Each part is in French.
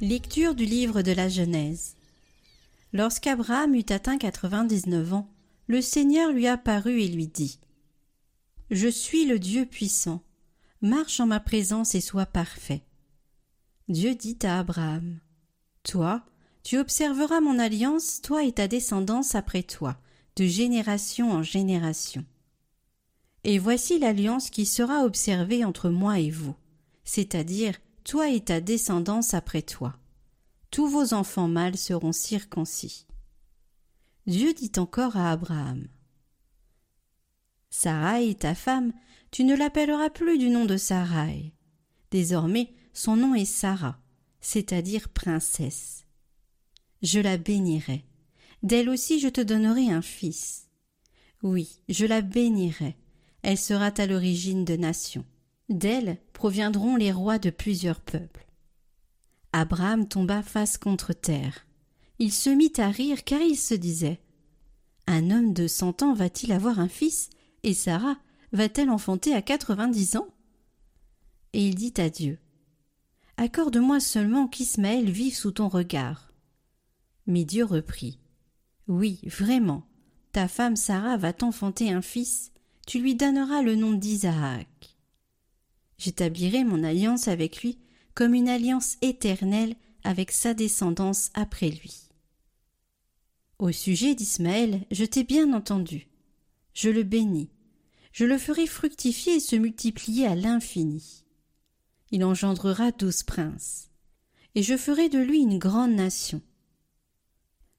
Lecture du livre de la Genèse. Lorsqu'Abraham eut atteint quatre-vingt-dix-neuf ans, le Seigneur lui apparut et lui dit Je suis le Dieu puissant, marche en ma présence et sois parfait. Dieu dit à Abraham Toi, tu observeras mon alliance, toi et ta descendance après toi, de génération en génération. Et voici l'alliance qui sera observée entre moi et vous, c'est-à-dire toi et ta descendance après toi. Tous vos enfants mâles seront circoncis. Dieu dit encore à Abraham. Sarai, ta femme, tu ne l'appelleras plus du nom de Sarai. Désormais, son nom est Sarah, c'est-à-dire princesse. Je la bénirai. D'elle aussi je te donnerai un fils. Oui, je la bénirai. Elle sera à l'origine de nations. D'elle proviendront les rois de plusieurs peuples. Abraham tomba face contre terre. Il se mit à rire car il se disait Un homme de cent ans va-t-il avoir un fils? Et Sarah va-t-elle enfanter à quatre-vingt-dix ans? Et il dit à Dieu Accorde-moi seulement qu'Ismaël vive sous ton regard. Mais Dieu reprit Oui, vraiment, ta femme Sarah va t'enfanter un fils, tu lui donneras le nom d'Isaac. J'établirai mon alliance avec lui comme une alliance éternelle avec sa descendance après lui. Au sujet d'Ismaël, je t'ai bien entendu. Je le bénis. Je le ferai fructifier et se multiplier à l'infini. Il engendrera douze princes. Et je ferai de lui une grande nation.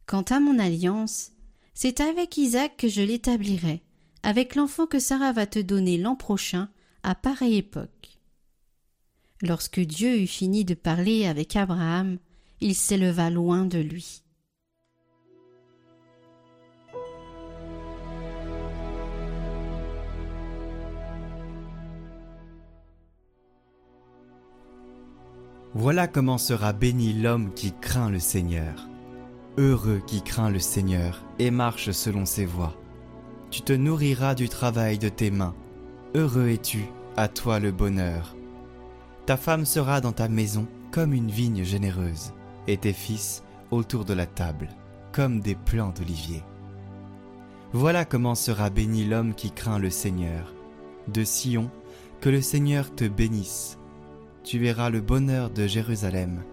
Quant à mon alliance, c'est avec Isaac que je l'établirai, avec l'enfant que Sarah va te donner l'an prochain à pareille époque. Lorsque Dieu eut fini de parler avec Abraham, il s'éleva loin de lui. Voilà comment sera béni l'homme qui craint le Seigneur. Heureux qui craint le Seigneur et marche selon ses voies. Tu te nourriras du travail de tes mains Heureux es-tu, à toi le bonheur. Ta femme sera dans ta maison comme une vigne généreuse, et tes fils autour de la table, comme des plants d'olivier. Voilà comment sera béni l'homme qui craint le Seigneur. De Sion, que le Seigneur te bénisse. Tu verras le bonheur de Jérusalem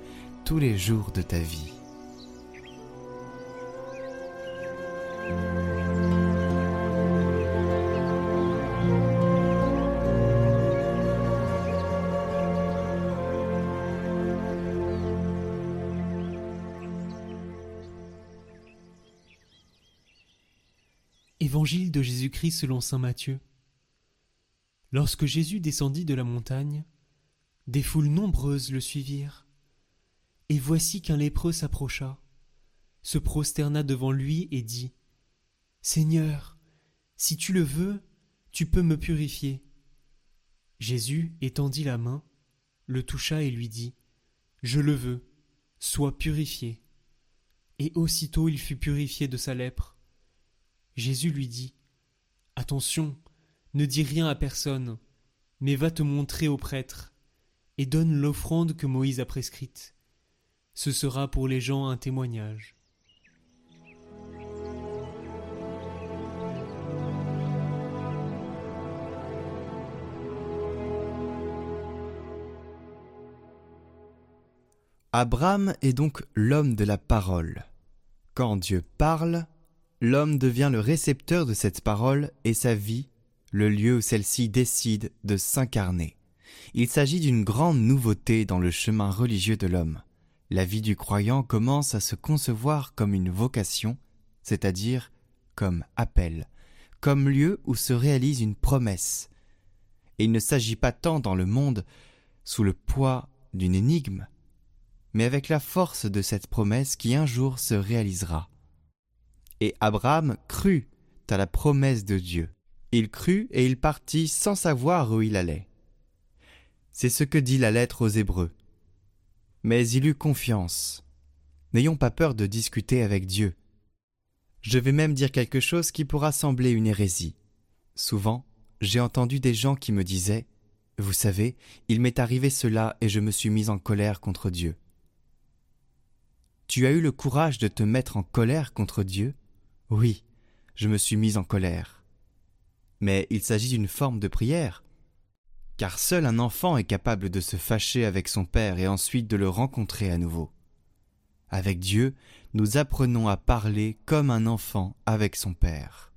tous les jours de ta vie. Évangile de Jésus-Christ selon saint Matthieu. Lorsque Jésus descendit de la montagne, des foules nombreuses le suivirent. Et voici qu'un lépreux s'approcha, se prosterna devant lui et dit Seigneur, si tu le veux, tu peux me purifier. Jésus étendit la main, le toucha et lui dit Je le veux, sois purifié. Et aussitôt il fut purifié de sa lèpre. Jésus lui dit Attention, ne dis rien à personne, mais va te montrer au prêtre, et donne l'offrande que Moïse a prescrite. Ce sera pour les gens un témoignage. Abraham est donc l'homme de la parole. Quand Dieu parle, l'homme devient le récepteur de cette parole et sa vie, le lieu où celle-ci décide de s'incarner. Il s'agit d'une grande nouveauté dans le chemin religieux de l'homme. La vie du croyant commence à se concevoir comme une vocation, c'est-à-dire comme appel, comme lieu où se réalise une promesse. Et il ne s'agit pas tant dans le monde sous le poids d'une énigme, mais avec la force de cette promesse qui un jour se réalisera. Et Abraham crut à la promesse de Dieu. Il crut et il partit sans savoir où il allait. C'est ce que dit la lettre aux Hébreux. Mais il eut confiance. N'ayons pas peur de discuter avec Dieu. Je vais même dire quelque chose qui pourra sembler une hérésie. Souvent, j'ai entendu des gens qui me disaient Vous savez, il m'est arrivé cela et je me suis mis en colère contre Dieu. Tu as eu le courage de te mettre en colère contre Dieu? Oui, je me suis mis en colère. Mais il s'agit d'une forme de prière. Car seul un enfant est capable de se fâcher avec son Père et ensuite de le rencontrer à nouveau. Avec Dieu, nous apprenons à parler comme un enfant avec son Père.